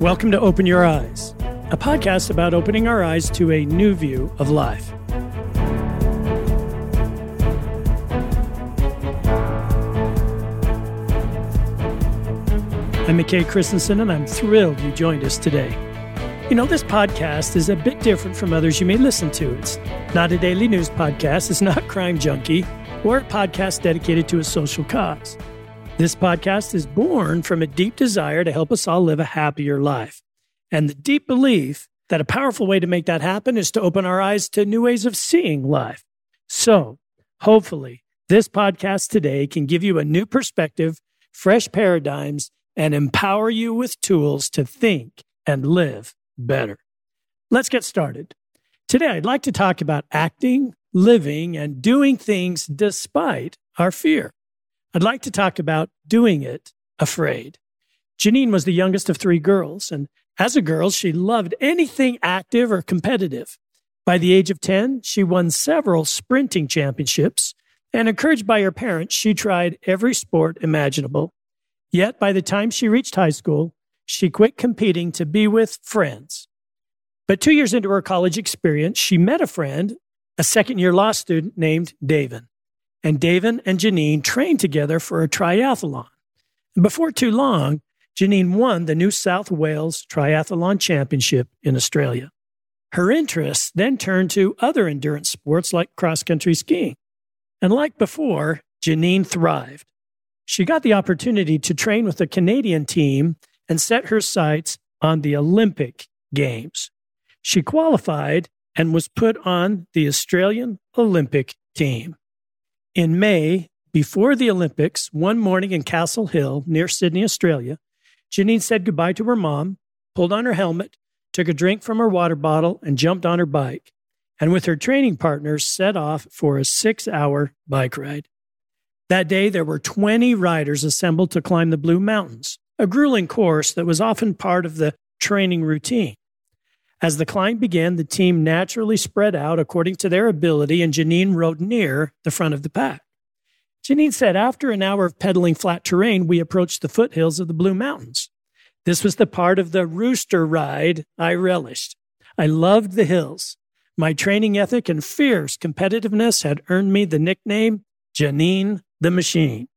Welcome to Open Your Eyes, a podcast about opening our eyes to a new view of life. I'm McKay Christensen, and I'm thrilled you joined us today. You know, this podcast is a bit different from others you may listen to. It's not a daily news podcast, it's not Crime Junkie, or a podcast dedicated to a social cause. This podcast is born from a deep desire to help us all live a happier life, and the deep belief that a powerful way to make that happen is to open our eyes to new ways of seeing life. So, hopefully, this podcast today can give you a new perspective, fresh paradigms, and empower you with tools to think and live better. Let's get started. Today, I'd like to talk about acting, living, and doing things despite our fear. I'd like to talk about doing it afraid. Janine was the youngest of three girls, and as a girl, she loved anything active or competitive. By the age of 10, she won several sprinting championships, and encouraged by her parents, she tried every sport imaginable. Yet by the time she reached high school, she quit competing to be with friends. But two years into her college experience, she met a friend, a second year law student named David and David and Janine trained together for a triathlon. Before too long, Janine won the New South Wales Triathlon Championship in Australia. Her interests then turned to other endurance sports like cross country skiing. And like before, Janine thrived. She got the opportunity to train with the Canadian team and set her sights on the Olympic Games. She qualified and was put on the Australian Olympic team. In May, before the Olympics, one morning in Castle Hill near Sydney, Australia, Janine said goodbye to her mom, pulled on her helmet, took a drink from her water bottle, and jumped on her bike. And with her training partners, set off for a six hour bike ride. That day, there were 20 riders assembled to climb the Blue Mountains, a grueling course that was often part of the training routine. As the climb began, the team naturally spread out according to their ability, and Janine rode near the front of the pack. Janine said, After an hour of pedaling flat terrain, we approached the foothills of the Blue Mountains. This was the part of the rooster ride I relished. I loved the hills. My training ethic and fierce competitiveness had earned me the nickname Janine the Machine.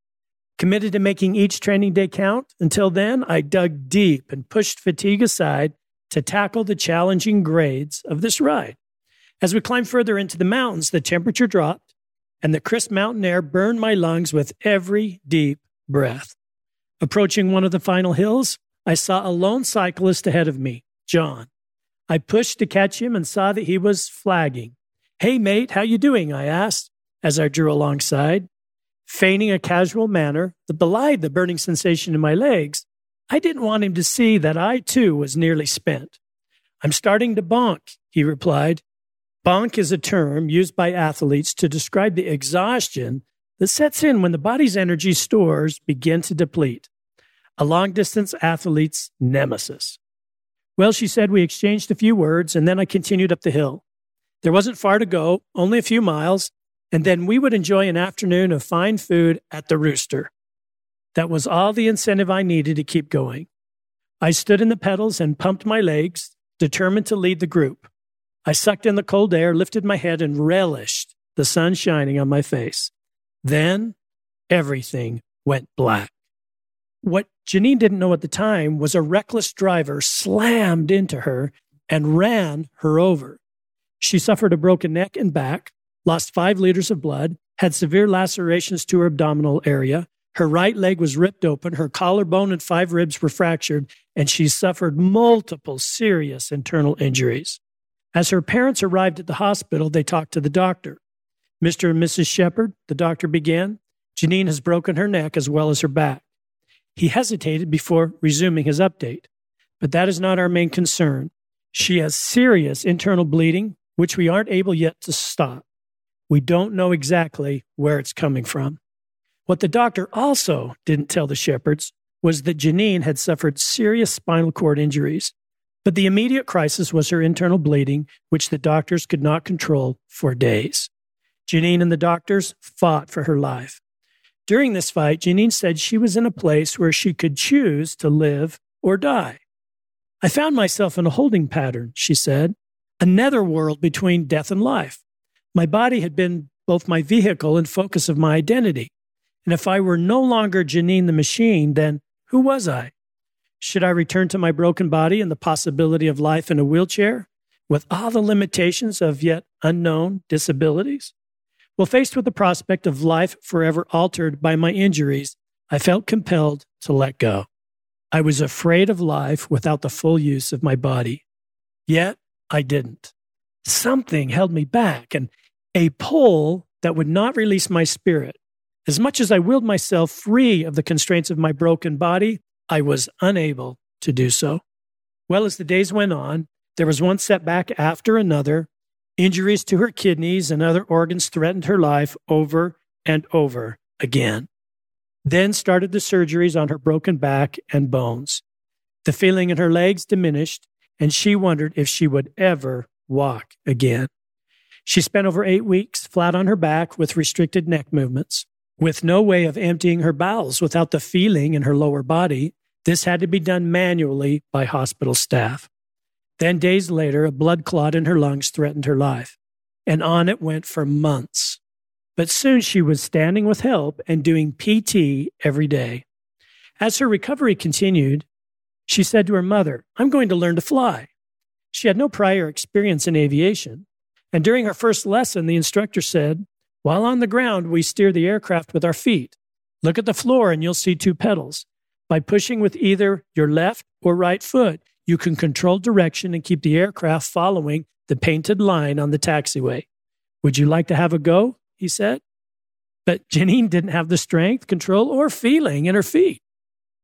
Committed to making each training day count, until then, I dug deep and pushed fatigue aside to tackle the challenging grades of this ride. As we climbed further into the mountains, the temperature dropped and the crisp mountain air burned my lungs with every deep breath. Approaching one of the final hills, I saw a lone cyclist ahead of me, John. I pushed to catch him and saw that he was flagging. Hey mate, how you doing? I asked as I drew alongside. Feigning a casual manner that belied the burning sensation in my legs, I didn't want him to see that I too was nearly spent. I'm starting to bonk, he replied. Bonk is a term used by athletes to describe the exhaustion that sets in when the body's energy stores begin to deplete. A long distance athlete's nemesis. Well, she said we exchanged a few words and then I continued up the hill. There wasn't far to go, only a few miles, and then we would enjoy an afternoon of fine food at the Rooster. That was all the incentive I needed to keep going. I stood in the pedals and pumped my legs, determined to lead the group. I sucked in the cold air, lifted my head, and relished the sun shining on my face. Then everything went black. What Janine didn't know at the time was a reckless driver slammed into her and ran her over. She suffered a broken neck and back, lost five liters of blood, had severe lacerations to her abdominal area, her right leg was ripped open, her collarbone and five ribs were fractured, and she suffered multiple serious internal injuries. As her parents arrived at the hospital, they talked to the doctor. Mr. and Mrs. Shepherd, the doctor began, Janine has broken her neck as well as her back. He hesitated before resuming his update, but that is not our main concern. She has serious internal bleeding, which we aren't able yet to stop. We don't know exactly where it's coming from. What the doctor also didn't tell the Shepherds was that Janine had suffered serious spinal cord injuries. But the immediate crisis was her internal bleeding, which the doctors could not control for days. Janine and the doctors fought for her life. During this fight, Janine said she was in a place where she could choose to live or die. I found myself in a holding pattern, she said, a netherworld between death and life. My body had been both my vehicle and focus of my identity. And if I were no longer Janine the machine, then who was I? Should I return to my broken body and the possibility of life in a wheelchair with all the limitations of yet unknown disabilities? Well, faced with the prospect of life forever altered by my injuries, I felt compelled to let go. I was afraid of life without the full use of my body. Yet I didn't. Something held me back, and a pull that would not release my spirit. As much as I willed myself free of the constraints of my broken body, I was unable to do so. Well, as the days went on, there was one setback after another. Injuries to her kidneys and other organs threatened her life over and over again. Then started the surgeries on her broken back and bones. The feeling in her legs diminished, and she wondered if she would ever walk again. She spent over eight weeks flat on her back with restricted neck movements. With no way of emptying her bowels without the feeling in her lower body, this had to be done manually by hospital staff. Then, days later, a blood clot in her lungs threatened her life, and on it went for months. But soon she was standing with help and doing PT every day. As her recovery continued, she said to her mother, I'm going to learn to fly. She had no prior experience in aviation. And during her first lesson, the instructor said, While on the ground, we steer the aircraft with our feet. Look at the floor and you'll see two pedals. By pushing with either your left or right foot, you can control direction and keep the aircraft following the painted line on the taxiway. Would you like to have a go? he said. But Janine didn't have the strength, control, or feeling in her feet.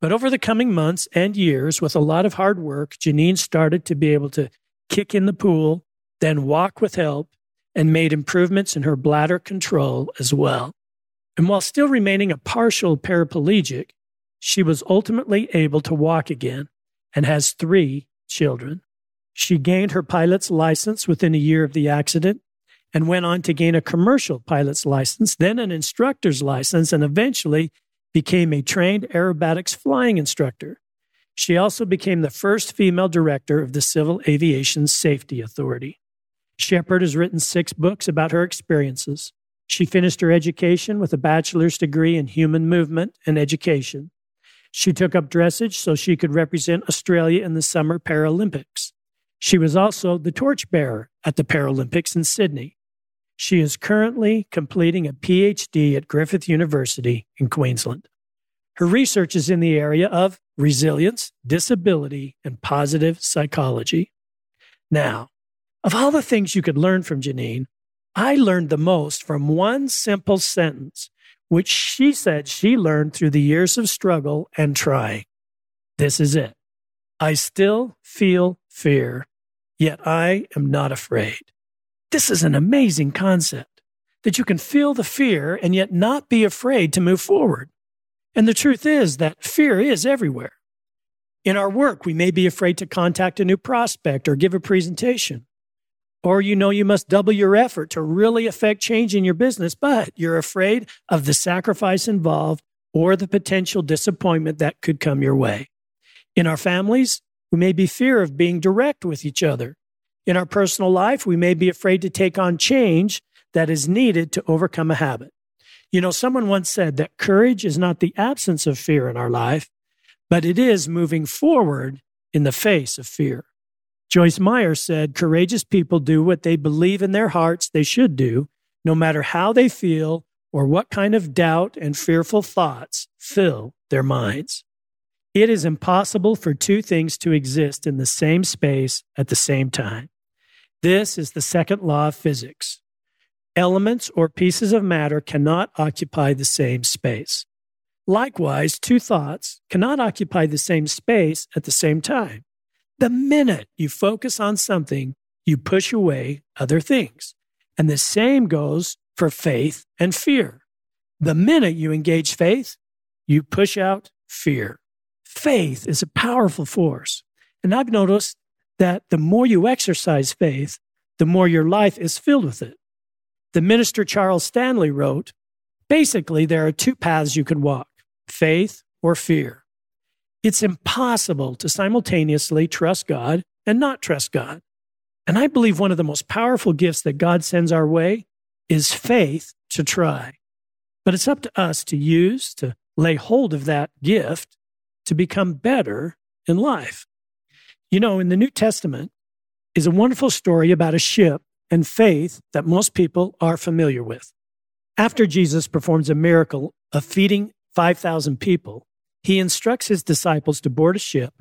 But over the coming months and years, with a lot of hard work, Janine started to be able to kick in the pool, then walk with help, and made improvements in her bladder control as well. And while still remaining a partial paraplegic, she was ultimately able to walk again and has three children. She gained her pilot's license within a year of the accident and went on to gain a commercial pilot's license, then an instructor's license, and eventually became a trained aerobatics flying instructor. She also became the first female director of the Civil Aviation Safety Authority. Shepherd has written six books about her experiences. She finished her education with a bachelor's degree in human movement and education. She took up dressage so she could represent Australia in the Summer Paralympics. She was also the torchbearer at the Paralympics in Sydney. She is currently completing a PhD at Griffith University in Queensland. Her research is in the area of resilience, disability, and positive psychology. Now, of all the things you could learn from Janine, I learned the most from one simple sentence, which she said she learned through the years of struggle and trying. This is it. I still feel fear, yet I am not afraid. This is an amazing concept that you can feel the fear and yet not be afraid to move forward. And the truth is that fear is everywhere. In our work, we may be afraid to contact a new prospect or give a presentation. Or you know you must double your effort to really affect change in your business, but you're afraid of the sacrifice involved or the potential disappointment that could come your way. In our families, we may be fear of being direct with each other in our personal life, we may be afraid to take on change that is needed to overcome a habit. You know, someone once said that courage is not the absence of fear in our life, but it is moving forward in the face of fear. Joyce Meyer said, Courageous people do what they believe in their hearts they should do, no matter how they feel or what kind of doubt and fearful thoughts fill their minds. It is impossible for two things to exist in the same space at the same time. This is the second law of physics. Elements or pieces of matter cannot occupy the same space. Likewise, two thoughts cannot occupy the same space at the same time. The minute you focus on something, you push away other things. And the same goes for faith and fear. The minute you engage faith, you push out fear. Faith is a powerful force. And I've noticed that the more you exercise faith, the more your life is filled with it. The minister Charles Stanley wrote basically, there are two paths you can walk faith or fear. It's impossible to simultaneously trust God and not trust God. And I believe one of the most powerful gifts that God sends our way is faith to try. But it's up to us to use, to lay hold of that gift to become better in life. You know, in the New Testament is a wonderful story about a ship and faith that most people are familiar with. After Jesus performs a miracle of feeding 5,000 people, he instructs his disciples to board a ship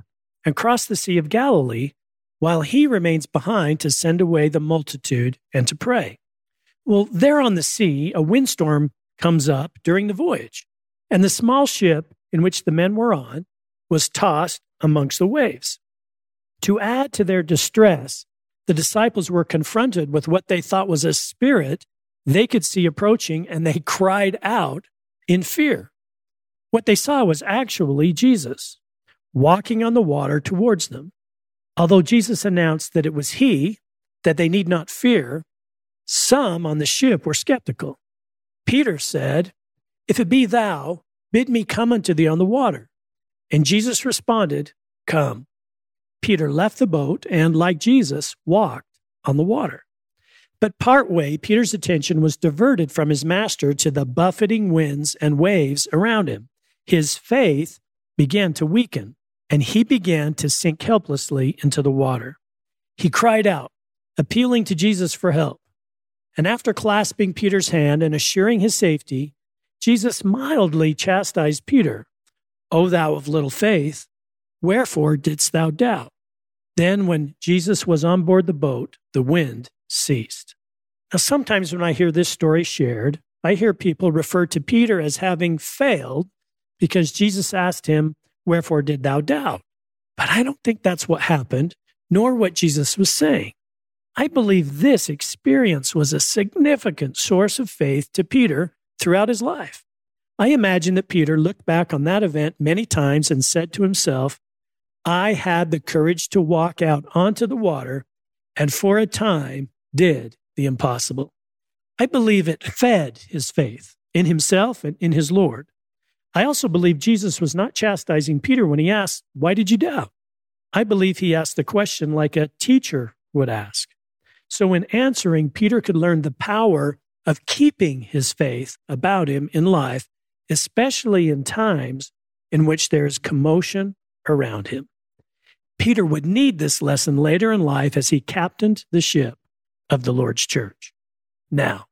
and cross the Sea of Galilee while he remains behind to send away the multitude and to pray. Well, there on the sea, a windstorm comes up during the voyage, and the small ship in which the men were on was tossed amongst the waves. To add to their distress, the disciples were confronted with what they thought was a spirit they could see approaching, and they cried out in fear. What they saw was actually Jesus walking on the water towards them. Although Jesus announced that it was he, that they need not fear, some on the ship were skeptical. Peter said, If it be thou, bid me come unto thee on the water. And Jesus responded, Come. Peter left the boat and, like Jesus, walked on the water. But partway, Peter's attention was diverted from his master to the buffeting winds and waves around him. His faith began to weaken, and he began to sink helplessly into the water. He cried out, appealing to Jesus for help. And after clasping Peter's hand and assuring his safety, Jesus mildly chastised Peter, O thou of little faith, wherefore didst thou doubt? Then, when Jesus was on board the boat, the wind ceased. Now, sometimes when I hear this story shared, I hear people refer to Peter as having failed because Jesus asked him, Wherefore did thou doubt? But I don't think that's what happened, nor what Jesus was saying. I believe this experience was a significant source of faith to Peter throughout his life. I imagine that Peter looked back on that event many times and said to himself, I had the courage to walk out onto the water and for a time did the impossible. I believe it fed his faith in himself and in his Lord. I also believe Jesus was not chastising Peter when he asked, Why did you doubt? I believe he asked the question like a teacher would ask. So, in answering, Peter could learn the power of keeping his faith about him in life, especially in times in which there is commotion around him. Peter would need this lesson later in life as he captained the ship of the Lord's church. Now,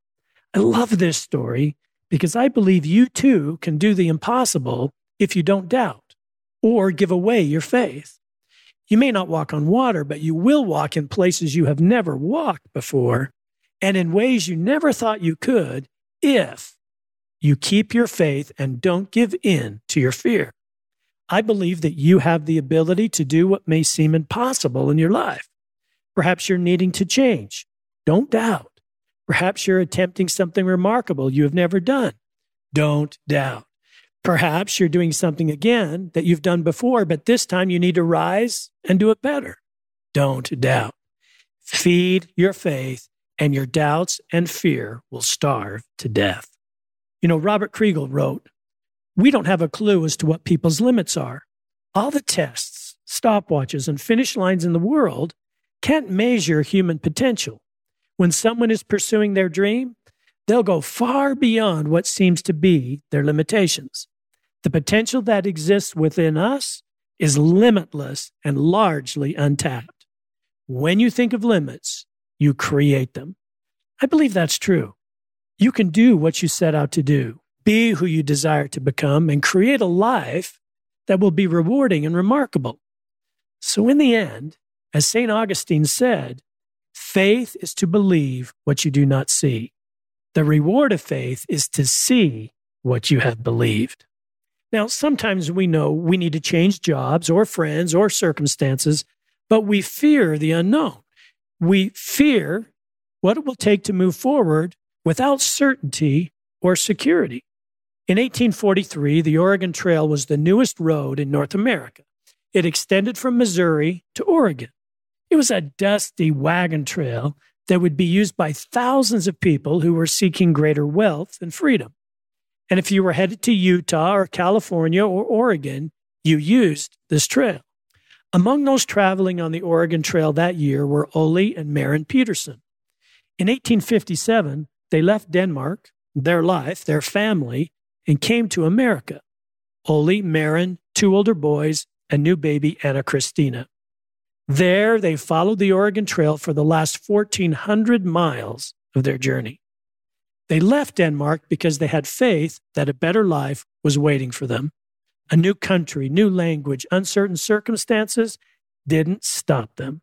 I love this story because I believe you too can do the impossible if you don't doubt or give away your faith. You may not walk on water, but you will walk in places you have never walked before and in ways you never thought you could if you keep your faith and don't give in to your fear. I believe that you have the ability to do what may seem impossible in your life. Perhaps you're needing to change. Don't doubt. Perhaps you're attempting something remarkable you have never done. Don't doubt. Perhaps you're doing something again that you've done before, but this time you need to rise and do it better. Don't doubt. Feed your faith, and your doubts and fear will starve to death. You know, Robert Kriegel wrote, we don't have a clue as to what people's limits are. All the tests, stopwatches, and finish lines in the world can't measure human potential. When someone is pursuing their dream, they'll go far beyond what seems to be their limitations. The potential that exists within us is limitless and largely untapped. When you think of limits, you create them. I believe that's true. You can do what you set out to do be who you desire to become, and create a life that will be rewarding and remarkable. So, in the end, as St. Augustine said, faith is to believe what you do not see. The reward of faith is to see what you have believed. Now, sometimes we know we need to change jobs or friends or circumstances, but we fear the unknown. We fear what it will take to move forward without certainty or security. In 1843, the Oregon Trail was the newest road in North America. It extended from Missouri to Oregon. It was a dusty wagon trail that would be used by thousands of people who were seeking greater wealth and freedom. And if you were headed to Utah or California or Oregon, you used this trail. Among those traveling on the Oregon Trail that year were Ole and Marin Peterson. In 1857, they left Denmark, their life, their family, and came to America. Ole, Marin, two older boys, and new baby Anna Christina. There, they followed the Oregon Trail for the last 1,400 miles of their journey. They left Denmark because they had faith that a better life was waiting for them. A new country, new language, uncertain circumstances didn't stop them.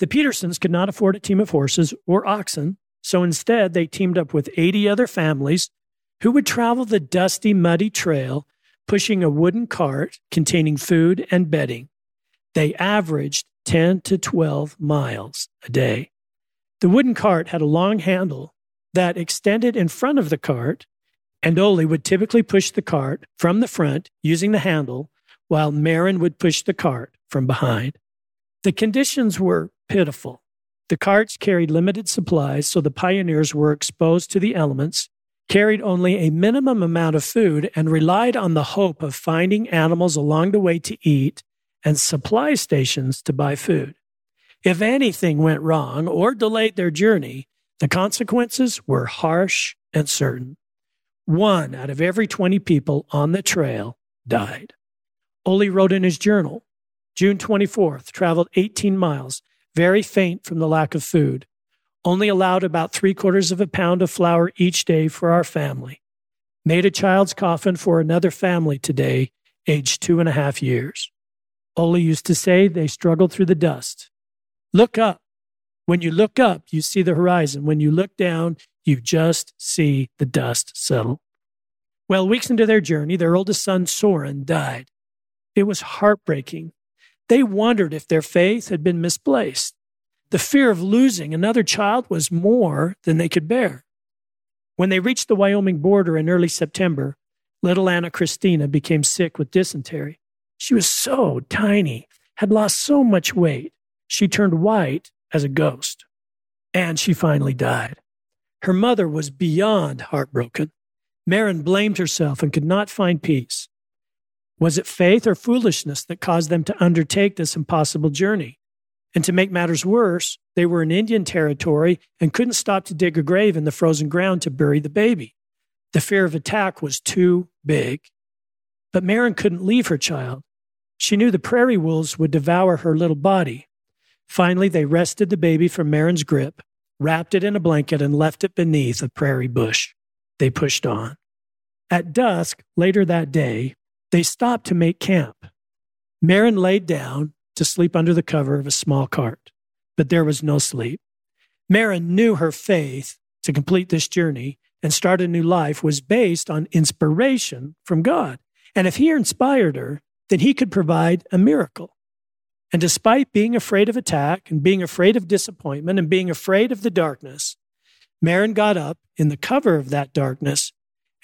The Petersons could not afford a team of horses or oxen, so instead they teamed up with 80 other families who would travel the dusty, muddy trail, pushing a wooden cart containing food and bedding. They averaged 10 to 12 miles a day. The wooden cart had a long handle that extended in front of the cart, and Ole would typically push the cart from the front using the handle, while Marin would push the cart from behind. The conditions were pitiful. The carts carried limited supplies, so the pioneers were exposed to the elements, carried only a minimum amount of food, and relied on the hope of finding animals along the way to eat and supply stations to buy food. If anything went wrong or delayed their journey, the consequences were harsh and certain. One out of every 20 people on the trail died. Ole wrote in his journal June 24th, traveled 18 miles, very faint from the lack of food, only allowed about three quarters of a pound of flour each day for our family. Made a child's coffin for another family today, aged two and a half years. Ole used to say they struggled through the dust. Look up. When you look up, you see the horizon. When you look down, you just see the dust settle. Well, weeks into their journey, their oldest son, Soren, died. It was heartbreaking. They wondered if their faith had been misplaced. The fear of losing another child was more than they could bear. When they reached the Wyoming border in early September, little Anna Christina became sick with dysentery. She was so tiny, had lost so much weight. She turned white as a ghost. And she finally died. Her mother was beyond heartbroken. Marin blamed herself and could not find peace. Was it faith or foolishness that caused them to undertake this impossible journey? And to make matters worse, they were in Indian territory and couldn't stop to dig a grave in the frozen ground to bury the baby. The fear of attack was too big. But Marin couldn't leave her child. She knew the prairie wolves would devour her little body. Finally, they wrested the baby from Marin's grip, wrapped it in a blanket, and left it beneath a prairie bush. They pushed on. At dusk later that day, they stopped to make camp. Marin laid down to sleep under the cover of a small cart, but there was no sleep. Marin knew her faith to complete this journey and start a new life was based on inspiration from God. And if He inspired her, then He could provide a miracle. And despite being afraid of attack and being afraid of disappointment and being afraid of the darkness, Marin got up in the cover of that darkness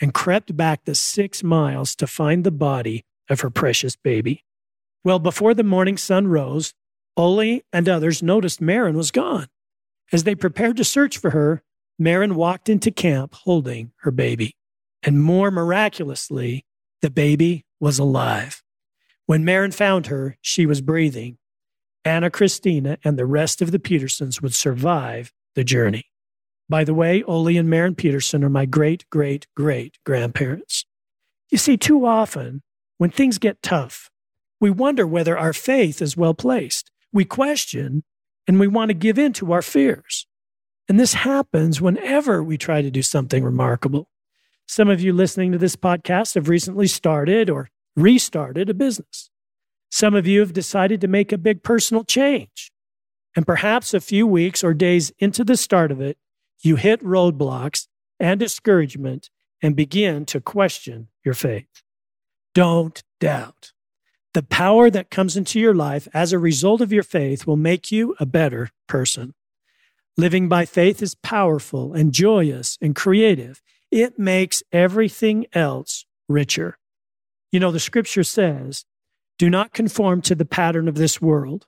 and crept back the six miles to find the body of her precious baby. Well, before the morning sun rose, Ole and others noticed Marin was gone. As they prepared to search for her, Marin walked into camp holding her baby. And more miraculously, the baby was alive. When Marin found her, she was breathing. Anna Christina and the rest of the Petersons would survive the journey. By the way, Ole and Marin Peterson are my great, great, great grandparents. You see, too often, when things get tough, we wonder whether our faith is well placed. We question and we want to give in to our fears. And this happens whenever we try to do something remarkable. Some of you listening to this podcast have recently started or restarted a business. Some of you have decided to make a big personal change. And perhaps a few weeks or days into the start of it, you hit roadblocks and discouragement and begin to question your faith. Don't doubt. The power that comes into your life as a result of your faith will make you a better person. Living by faith is powerful and joyous and creative. It makes everything else richer. You know, the scripture says, do not conform to the pattern of this world,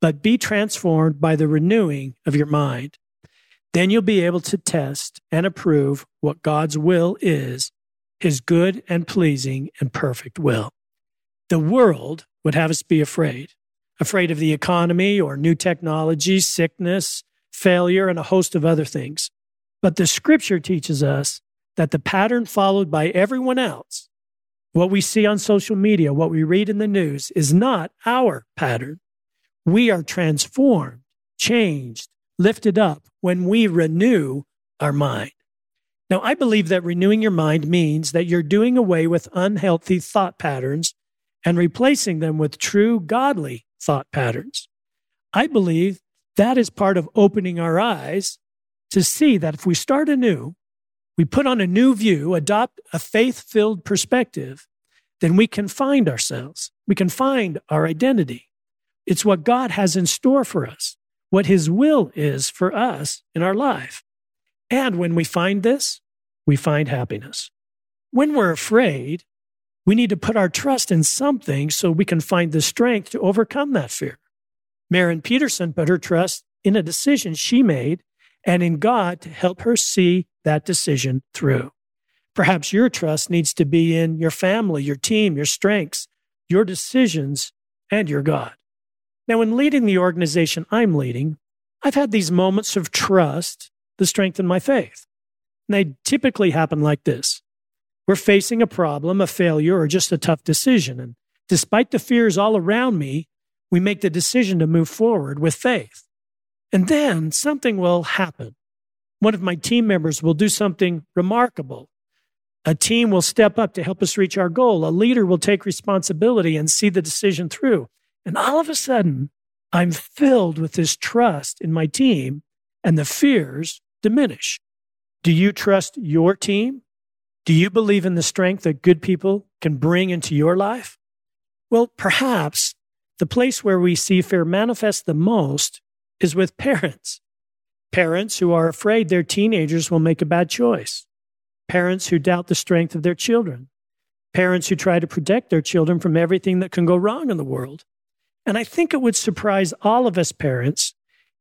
but be transformed by the renewing of your mind. Then you'll be able to test and approve what God's will is, his good and pleasing and perfect will. The world would have us be afraid, afraid of the economy or new technology, sickness, failure, and a host of other things. But the scripture teaches us that the pattern followed by everyone else, what we see on social media, what we read in the news, is not our pattern. We are transformed, changed, lifted up when we renew our mind. Now, I believe that renewing your mind means that you're doing away with unhealthy thought patterns and replacing them with true godly thought patterns. I believe that is part of opening our eyes to see that if we start anew, we put on a new view, adopt a faith filled perspective, then we can find ourselves. We can find our identity. It's what God has in store for us, what His will is for us in our life. And when we find this, we find happiness. When we're afraid, we need to put our trust in something so we can find the strength to overcome that fear. Marion Peterson put her trust in a decision she made and in God to help her see that decision through. Perhaps your trust needs to be in your family, your team, your strengths, your decisions, and your God. Now, in leading the organization I'm leading, I've had these moments of trust to strengthen my faith. And they typically happen like this We're facing a problem, a failure, or just a tough decision. And despite the fears all around me, we make the decision to move forward with faith. And then something will happen. One of my team members will do something remarkable. A team will step up to help us reach our goal. A leader will take responsibility and see the decision through. And all of a sudden, I'm filled with this trust in my team, and the fears diminish. Do you trust your team? Do you believe in the strength that good people can bring into your life? Well, perhaps the place where we see fear manifest the most is with parents. Parents who are afraid their teenagers will make a bad choice. Parents who doubt the strength of their children. Parents who try to protect their children from everything that can go wrong in the world. And I think it would surprise all of us parents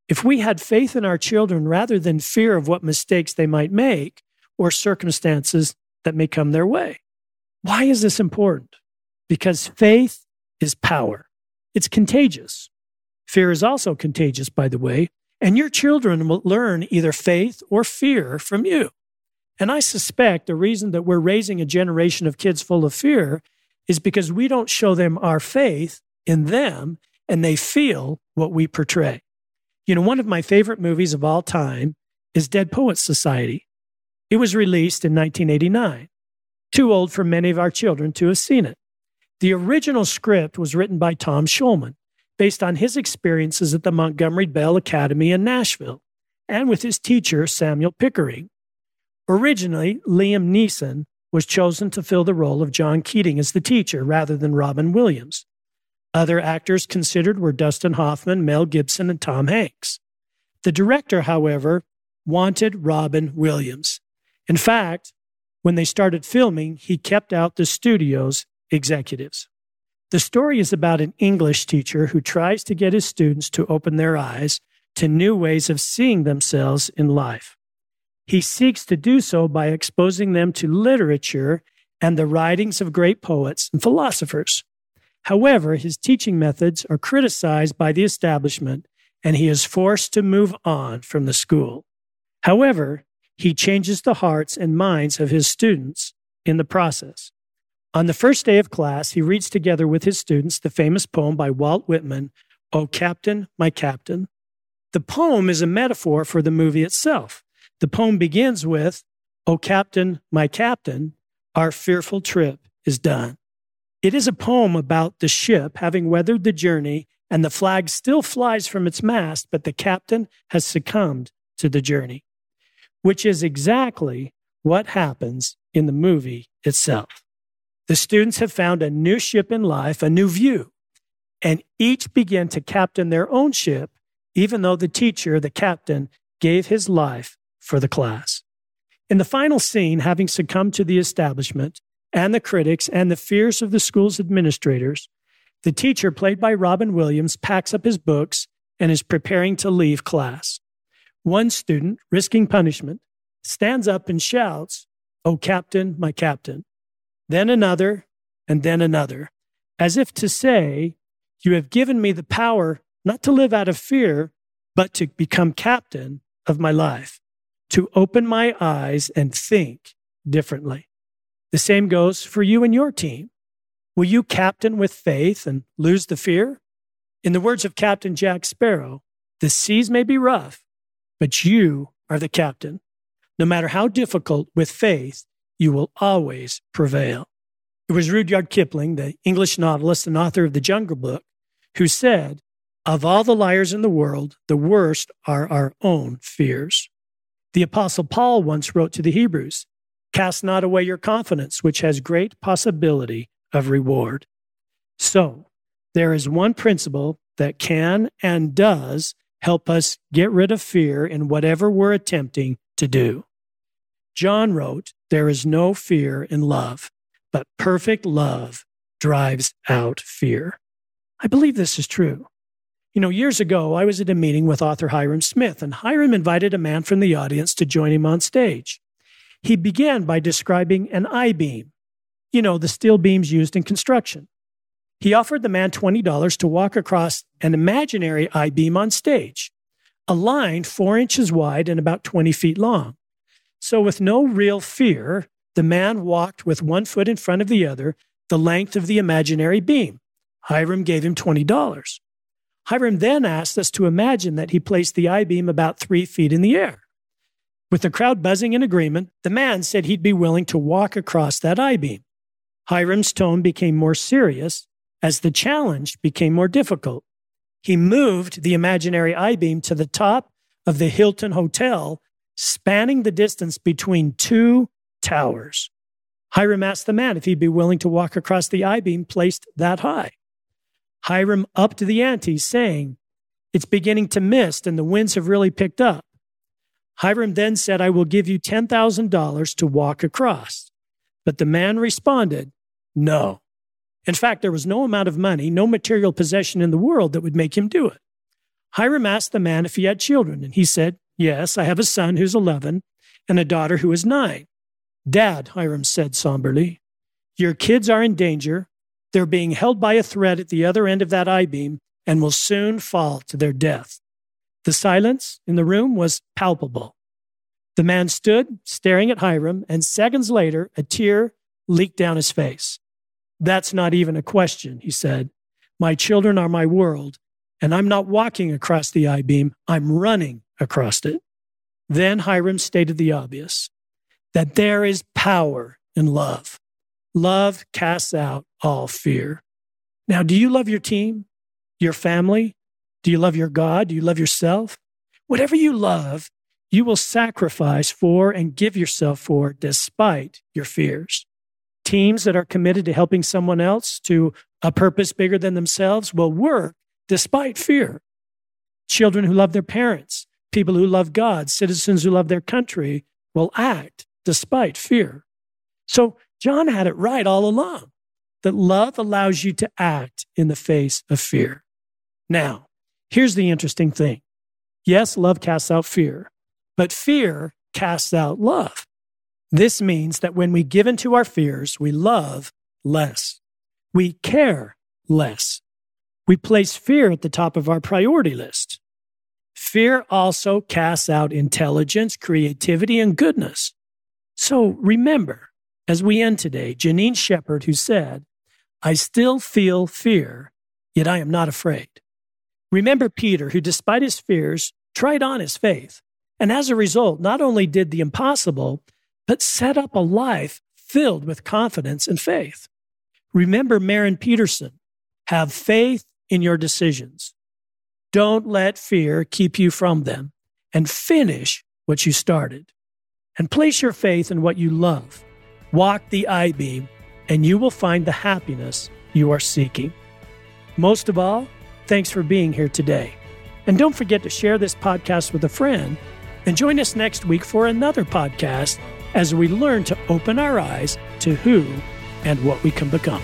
if we had faith in our children rather than fear of what mistakes they might make or circumstances that may come their way. Why is this important? Because faith is power. It's contagious. Fear is also contagious, by the way, and your children will learn either faith or fear from you. And I suspect the reason that we're raising a generation of kids full of fear is because we don't show them our faith in them and they feel what we portray. You know, one of my favorite movies of all time is Dead Poets Society. It was released in 1989, too old for many of our children to have seen it. The original script was written by Tom Schulman based on his experiences at the Montgomery Bell Academy in Nashville and with his teacher, Samuel Pickering. Originally, Liam Neeson was chosen to fill the role of John Keating as the teacher rather than Robin Williams. Other actors considered were Dustin Hoffman, Mel Gibson, and Tom Hanks. The director, however, wanted Robin Williams. In fact, when they started filming, he kept out the studio's executives. The story is about an English teacher who tries to get his students to open their eyes to new ways of seeing themselves in life. He seeks to do so by exposing them to literature and the writings of great poets and philosophers. However, his teaching methods are criticized by the establishment and he is forced to move on from the school. However, he changes the hearts and minds of his students in the process. On the first day of class, he reads together with his students the famous poem by Walt Whitman, O Captain, My Captain. The poem is a metaphor for the movie itself. The poem begins with, O Captain, My Captain, our fearful trip is done. It is a poem about the ship having weathered the journey and the flag still flies from its mast, but the captain has succumbed to the journey, which is exactly what happens in the movie itself. The students have found a new ship in life, a new view, and each begin to captain their own ship, even though the teacher, the captain, gave his life for the class. In the final scene, having succumbed to the establishment and the critics and the fears of the school's administrators, the teacher, played by Robin Williams, packs up his books and is preparing to leave class. One student, risking punishment, stands up and shouts, Oh, Captain, my Captain then another, and then another. as if to say, You have given me the power not to live out of fear, but to become captain of my life, to open my eyes and think differently. The same goes for you and your team. Will you captain with faith and lose the fear? In the words of Captain Jack Sparrow, the seas may be rough, but you are the captain. No matter how difficult, with faith, you will always prevail. It was Rudyard Kipling, the English novelist and author of The Jungle Book, who said, Of all the liars in the world, the worst are our own fears. The Apostle Paul once wrote to the Hebrews, Cast not away your confidence, which has great possibility of reward. So, there is one principle that can and does help us get rid of fear in whatever we're attempting to do. John wrote, There is no fear in love, but perfect love drives out fear. I believe this is true. You know, years ago, I was at a meeting with author Hyrum Smith, and Hyrum invited a man from the audience to join him on stage. He began by describing an I beam, you know, the steel beams used in construction. He offered the man $20 to walk across an imaginary I beam on stage, a line four inches wide and about 20 feet long. So, with no real fear, the man walked with one foot in front of the other, the length of the imaginary beam. Hyrum gave him $20. Hyrum then asked us to imagine that he placed the I beam about three feet in the air. With the crowd buzzing in agreement, the man said he'd be willing to walk across that I beam. Hyrum's tone became more serious as the challenge became more difficult. He moved the imaginary I beam to the top of the Hilton Hotel, spanning the distance between two towers. Hyrum asked the man if he'd be willing to walk across the I beam placed that high. Hyrum upped the ante, saying, It's beginning to mist and the winds have really picked up. Hyrum then said, I will give you $10,000 to walk across. But the man responded, No. In fact, there was no amount of money, no material possession in the world that would make him do it. Hyrum asked the man if he had children, and he said, Yes, I have a son who's 11 and a daughter who is nine. Dad, Hyrum said somberly, your kids are in danger. They're being held by a thread at the other end of that I beam and will soon fall to their death. The silence in the room was palpable. The man stood staring at Hyrum, and seconds later, a tear leaked down his face. That's not even a question, he said. My children are my world, and I'm not walking across the I beam, I'm running across it. Then Hyrum stated the obvious that there is power in love. Love casts out all fear. Now, do you love your team, your family? Do you love your God? Do you love yourself? Whatever you love, you will sacrifice for and give yourself for despite your fears. Teams that are committed to helping someone else to a purpose bigger than themselves will work despite fear. Children who love their parents, people who love God, citizens who love their country will act despite fear. So John had it right all along that love allows you to act in the face of fear. Now, here's the interesting thing. Yes, love casts out fear, but fear casts out love. This means that when we give in to our fears, we love less. We care less. We place fear at the top of our priority list. Fear also casts out intelligence, creativity, and goodness. So remember, as we end today, Janine Shepherd, who said, I still feel fear, yet I am not afraid. Remember Peter, who despite his fears, tried on his faith. And as a result, not only did the impossible, but set up a life filled with confidence and faith. Remember Marin Peterson, have faith in your decisions. Don't let fear keep you from them and finish what you started. And place your faith in what you love. Walk the I beam, and you will find the happiness you are seeking. Most of all, thanks for being here today. And don't forget to share this podcast with a friend and join us next week for another podcast as we learn to open our eyes to who and what we can become.